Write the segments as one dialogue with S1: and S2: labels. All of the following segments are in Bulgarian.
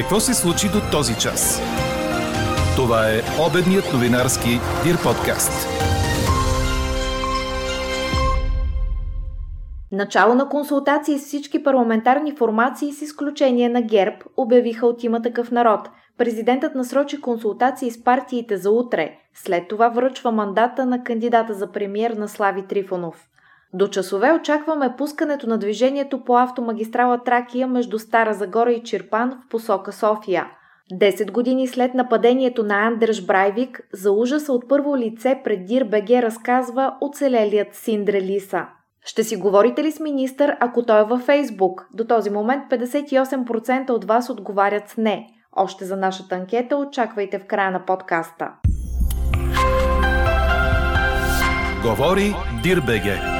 S1: Какво се случи до този час? Това е обедният новинарски Дир подкаст.
S2: Начало на консултации с всички парламентарни формации с изключение на ГЕРБ обявиха от има такъв народ. Президентът насрочи консултации с партиите за утре. След това връчва мандата на кандидата за премьер на Слави Трифонов. До часове очакваме пускането на движението по автомагистрала Тракия между Стара Загора и Чирпан в посока София. Десет години след нападението на Андреш Брайвик, за ужаса от първо лице пред Дир разказва оцелелият Синдре Лиса. Ще си говорите ли с министър, ако той е във Фейсбук? До този момент 58% от вас отговарят с не. Още за нашата анкета очаквайте в края на подкаста.
S1: Говори Дирбеге.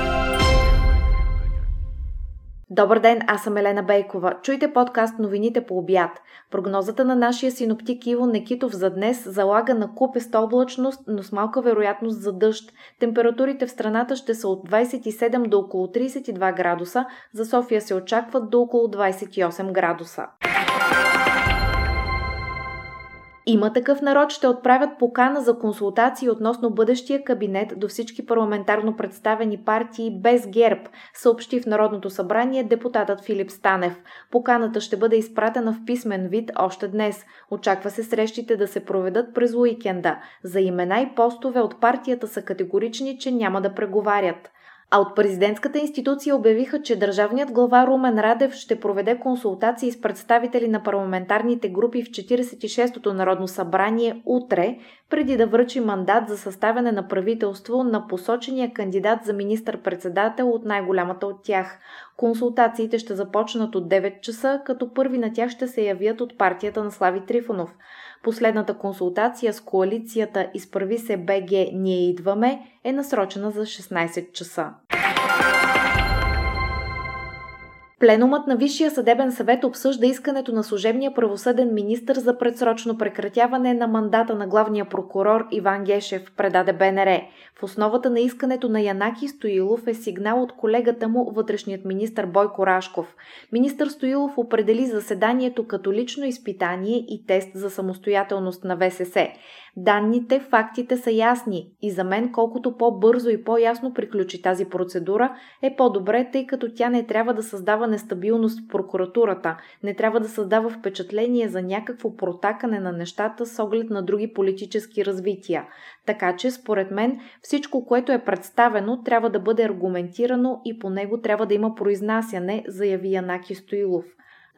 S2: Добър ден, аз съм Елена Бейкова. Чуйте подкаст новините по обяд. Прогнозата на нашия синоптик Иво Некитов за днес залага на купеста облачност, но с малка вероятност за дъжд. Температурите в страната ще са от 27 до около 32 градуса, за София се очакват до около 28 градуса. Има такъв народ ще отправят покана за консултации относно бъдещия кабинет до всички парламентарно представени партии без ГЕРБ, съобщи в Народното събрание депутатът Филип Станев. Поканата ще бъде изпратена в писмен вид още днес. Очаква се срещите да се проведат през уикенда. За имена и постове от партията са категорични, че няма да преговарят. А от президентската институция обявиха, че държавният глава Румен Радев ще проведе консултации с представители на парламентарните групи в 46-то Народно събрание утре, преди да връчи мандат за съставяне на правителство на посочения кандидат за министър-председател от най-голямата от тях. Консултациите ще започнат от 9 часа, като първи на тях ще се явят от партията на Слави Трифонов. Последната консултация с коалицията Изправи се БГ Ние идваме е насрочена за 16 часа. Пленумът на Висшия съдебен съвет обсъжда искането на служебния правосъден министр за предсрочно прекратяване на мандата на главния прокурор Иван Гешев, предаде БНР. В основата на искането на Янаки Стоилов е сигнал от колегата му, вътрешният министр Бойко Рашков. Министър Стоилов определи заседанието като лично изпитание и тест за самостоятелност на ВСС. Данните, фактите са ясни и за мен колкото по-бързо и по-ясно приключи тази процедура е по-добре, тъй като тя не трябва да създава нестабилност в прокуратурата, не трябва да създава впечатление за някакво протакане на нещата с оглед на други политически развития. Така че, според мен, всичко, което е представено, трябва да бъде аргументирано и по него трябва да има произнасяне, заяви Янаки Стоилов.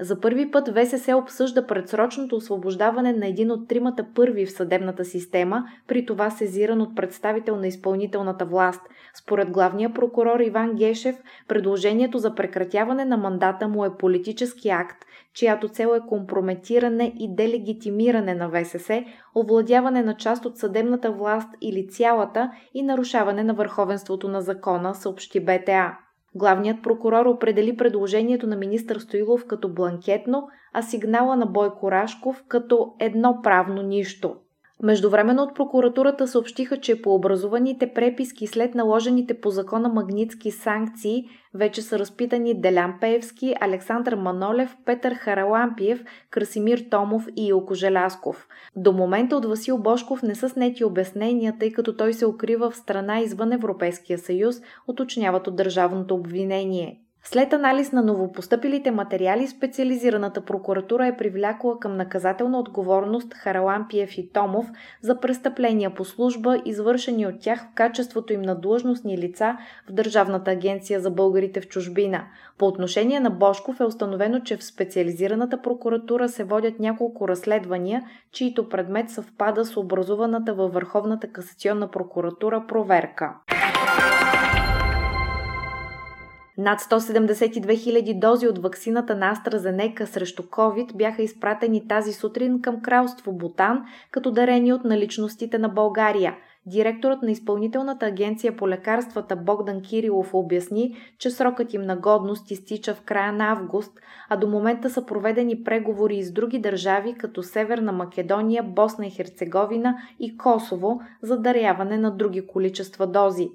S2: За първи път ВСС обсъжда предсрочното освобождаване на един от тримата първи в съдебната система, при това сезиран от представител на изпълнителната власт. Според главния прокурор Иван Гешев, предложението за прекратяване на мандата му е политически акт, чиято цел е компрометиране и делегитимиране на ВСС, овладяване на част от съдебната власт или цялата и нарушаване на върховенството на закона, съобщи БТА. Главният прокурор определи предложението на министър Стоилов като бланкетно, а сигнала на Бойко Рашков като едно правно нищо. Междувременно от прокуратурата съобщиха, че по образуваните преписки след наложените по закона магнитски санкции вече са разпитани Делян Пеевски, Александър Манолев, Петър Харалампиев, Красимир Томов и Илко Желясков. До момента от Васил Бошков не са снети обяснения, тъй като той се укрива в страна извън Европейския съюз, уточняват от държавното обвинение. След анализ на новопостъпилите материали, специализираната прокуратура е привлякла към наказателна отговорност Харалампиев и Томов за престъпления по служба, извършени от тях в качеството им на длъжностни лица в Държавната агенция за българите в чужбина. По отношение на Бошков е установено, че в специализираната прокуратура се водят няколко разследвания, чието предмет съвпада с образуваната във Върховната касационна прокуратура проверка. Над 172 000 дози от ваксината на AstraZeneca срещу COVID бяха изпратени тази сутрин към кралство Бутан, като дарени от наличностите на България. Директорът на изпълнителната агенция по лекарствата Богдан Кирилов обясни, че срокът им на годност изтича в края на август, а до момента са проведени преговори и с други държави, като Северна Македония, Босна и Херцеговина и Косово за даряване на други количества дози.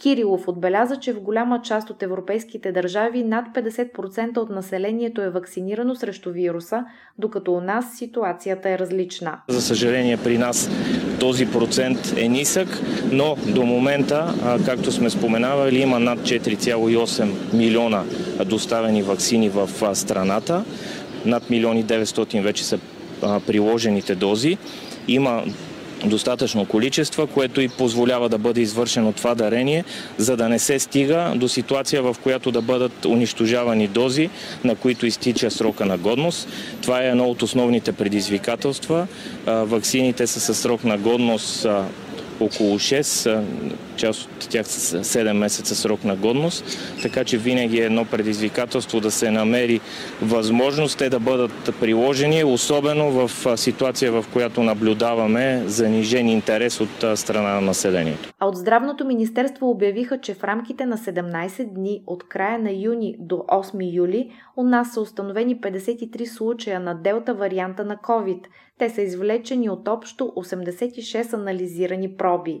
S2: Кирилов отбеляза, че в голяма част от европейските държави над 50% от населението е вакцинирано срещу вируса, докато у нас ситуацията е различна.
S3: За съжаление при нас този процент е нисък, но до момента, както сме споменавали, има над 4,8 милиона доставени вакцини в страната. Над милиони 900 вече са приложените дози. Има достатъчно количество, което и позволява да бъде извършено това дарение, за да не се стига до ситуация, в която да бъдат унищожавани дози, на които изтича срока на годност. Това е едно от основните предизвикателства. Ваксините са със срок на годност около 6, част от тях са 7 месеца срок на годност, така че винаги е едно предизвикателство да се намери възможност те да бъдат приложени, особено в ситуация, в която наблюдаваме занижен интерес от страна на населението.
S2: А от Здравното министерство обявиха, че в рамките на 17 дни от края на юни до 8 юли у нас са установени 53 случая на делта варианта на COVID. Те са извлечени от общо 86 анализирани проби.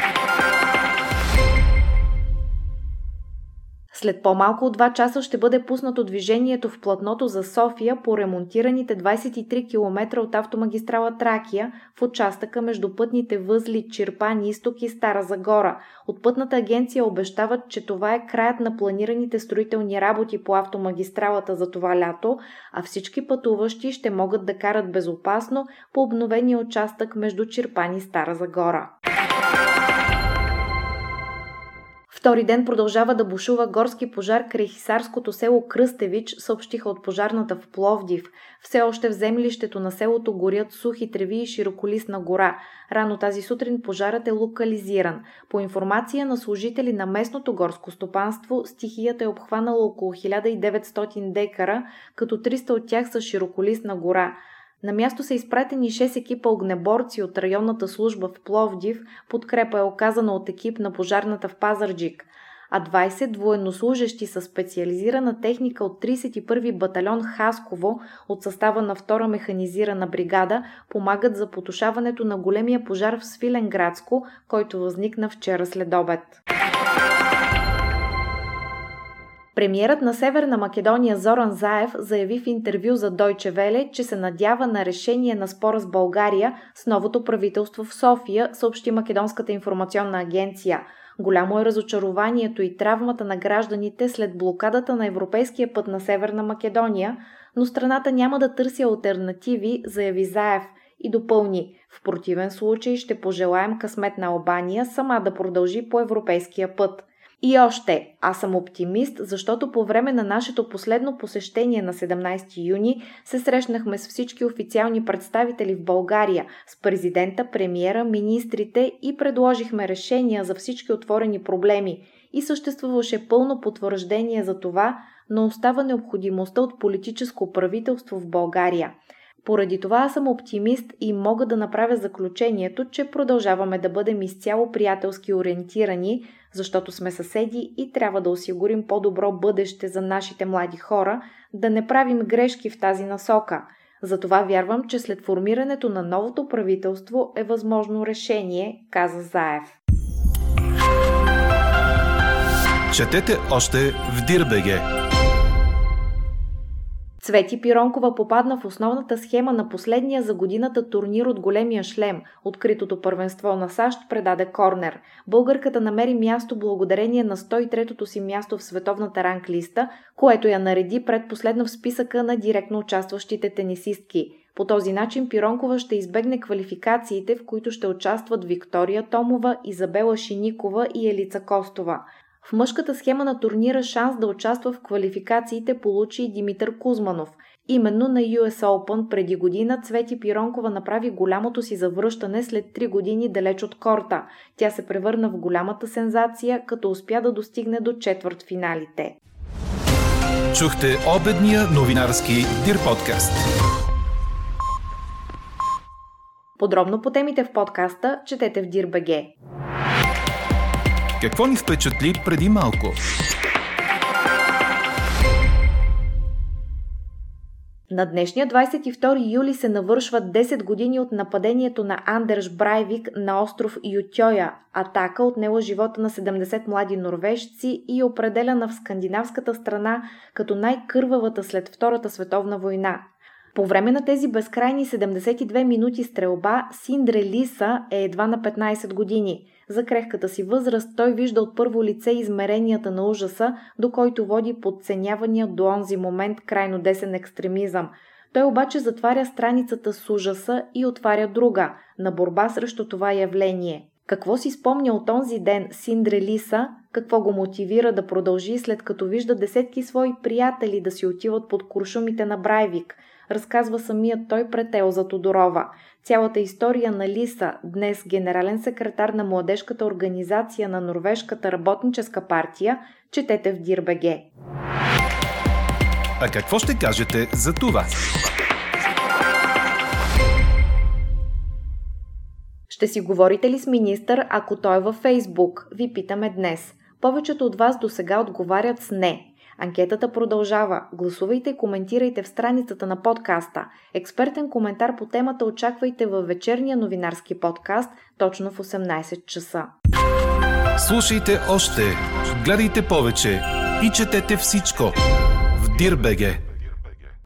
S2: След по-малко от 2 часа ще бъде пуснато движението в платното за София по ремонтираните 23 км от автомагистрала Тракия в участъка между пътните възли Чирпан Исток и Стара Загора. От пътната агенция обещават, че това е краят на планираните строителни работи по автомагистралата за това лято, а всички пътуващи ще могат да карат безопасно по обновения участък между Чирпан и Стара Загора. Втори ден продължава да бушува горски пожар край хисарското село Кръстевич, съобщиха от пожарната в Пловдив. Все още в землището на селото горят сухи треви и широколисна гора. Рано тази сутрин пожарът е локализиран. По информация на служители на местното горско стопанство, стихията е обхванала около 1900 декара, като 300 от тях са широколисна гора. На място са изпратени 6 екипа огнеборци от районната служба в Пловдив, подкрепа е оказана от екип на пожарната в Пазарджик, а 20 военнослужащи с специализирана техника от 31 батальон Хасково от състава на 2 механизирана бригада помагат за потушаването на големия пожар в Свиленградско, който възникна вчера след обед. Премиерът на Северна Македония Зоран Заев заяви в интервю за Дойче Веле, че се надява на решение на спора с България с новото правителство в София, съобщи Македонската информационна агенция. Голямо е разочарованието и травмата на гражданите след блокадата на европейския път на Северна Македония, но страната няма да търси альтернативи, заяви Заев и допълни. В противен случай ще пожелаем късмет на Албания сама да продължи по европейския път. И още, аз съм оптимист, защото по време на нашето последно посещение на 17 юни се срещнахме с всички официални представители в България, с президента, премиера, министрите и предложихме решения за всички отворени проблеми. И съществуваше пълно потвърждение за това, но остава необходимостта от политическо правителство в България. Поради това аз съм оптимист и мога да направя заключението, че продължаваме да бъдем изцяло приятелски ориентирани, защото сме съседи и трябва да осигурим по-добро бъдеще за нашите млади хора, да не правим грешки в тази насока. Затова вярвам, че след формирането на новото правителство е възможно решение, каза Заев.
S1: Четете още в Дирбеге!
S2: Цвети Пиронкова попадна в основната схема на последния за годината турнир от големия шлем. Откритото първенство на САЩ предаде Корнер. Българката намери място благодарение на 103-то си място в световната ранглиста, което я нареди предпоследно в списъка на директно участващите тенисистки. По този начин Пиронкова ще избегне квалификациите, в които ще участват Виктория Томова, Изабела Шиникова и Елица Костова. В мъжката схема на турнира шанс да участва в квалификациите получи и Димитър Кузманов. Именно на US Open преди година Цвети Пиронкова направи голямото си завръщане след 3 години далеч от корта. Тя се превърна в голямата сензация, като успя да достигне до четвърт финалите.
S1: Чухте обедния новинарски Дир подкаст.
S2: Подробно по темите в подкаста четете в Дир.бг.
S1: Какво ни впечатли преди малко?
S2: На днешния 22 юли се навършват 10 години от нападението на Андерш Брайвик на остров Ютьоя. Атака отнела живота на 70 млади норвежци и е определена в скандинавската страна като най-кървавата след Втората световна война. По време на тези безкрайни 72 минути стрелба, Синдре Лиса е едва на 15 години. За крехката си възраст той вижда от първо лице измеренията на ужаса, до който води подценявания до онзи момент крайно десен екстремизъм. Той обаче затваря страницата с ужаса и отваря друга, на борба срещу това явление. Какво си спомня от онзи ден Синдре Лиса, какво го мотивира да продължи след като вижда десетки свои приятели да си отиват под куршумите на Брайвик – разказва самият той пред Елза Тодорова. Цялата история на Лиса, днес генерален секретар на младежката организация на Норвежката работническа партия, четете в Дирбеге.
S1: А какво ще кажете за това?
S2: Ще си говорите ли с министър, ако той е във Фейсбук? Ви питаме днес. Повечето от вас до сега отговарят с не. Анкетата продължава. Гласувайте и коментирайте в страницата на подкаста. Експертен коментар по темата очаквайте във вечерния новинарски подкаст точно в 18 часа.
S1: Слушайте още, гледайте повече и четете всичко в Дирбеге.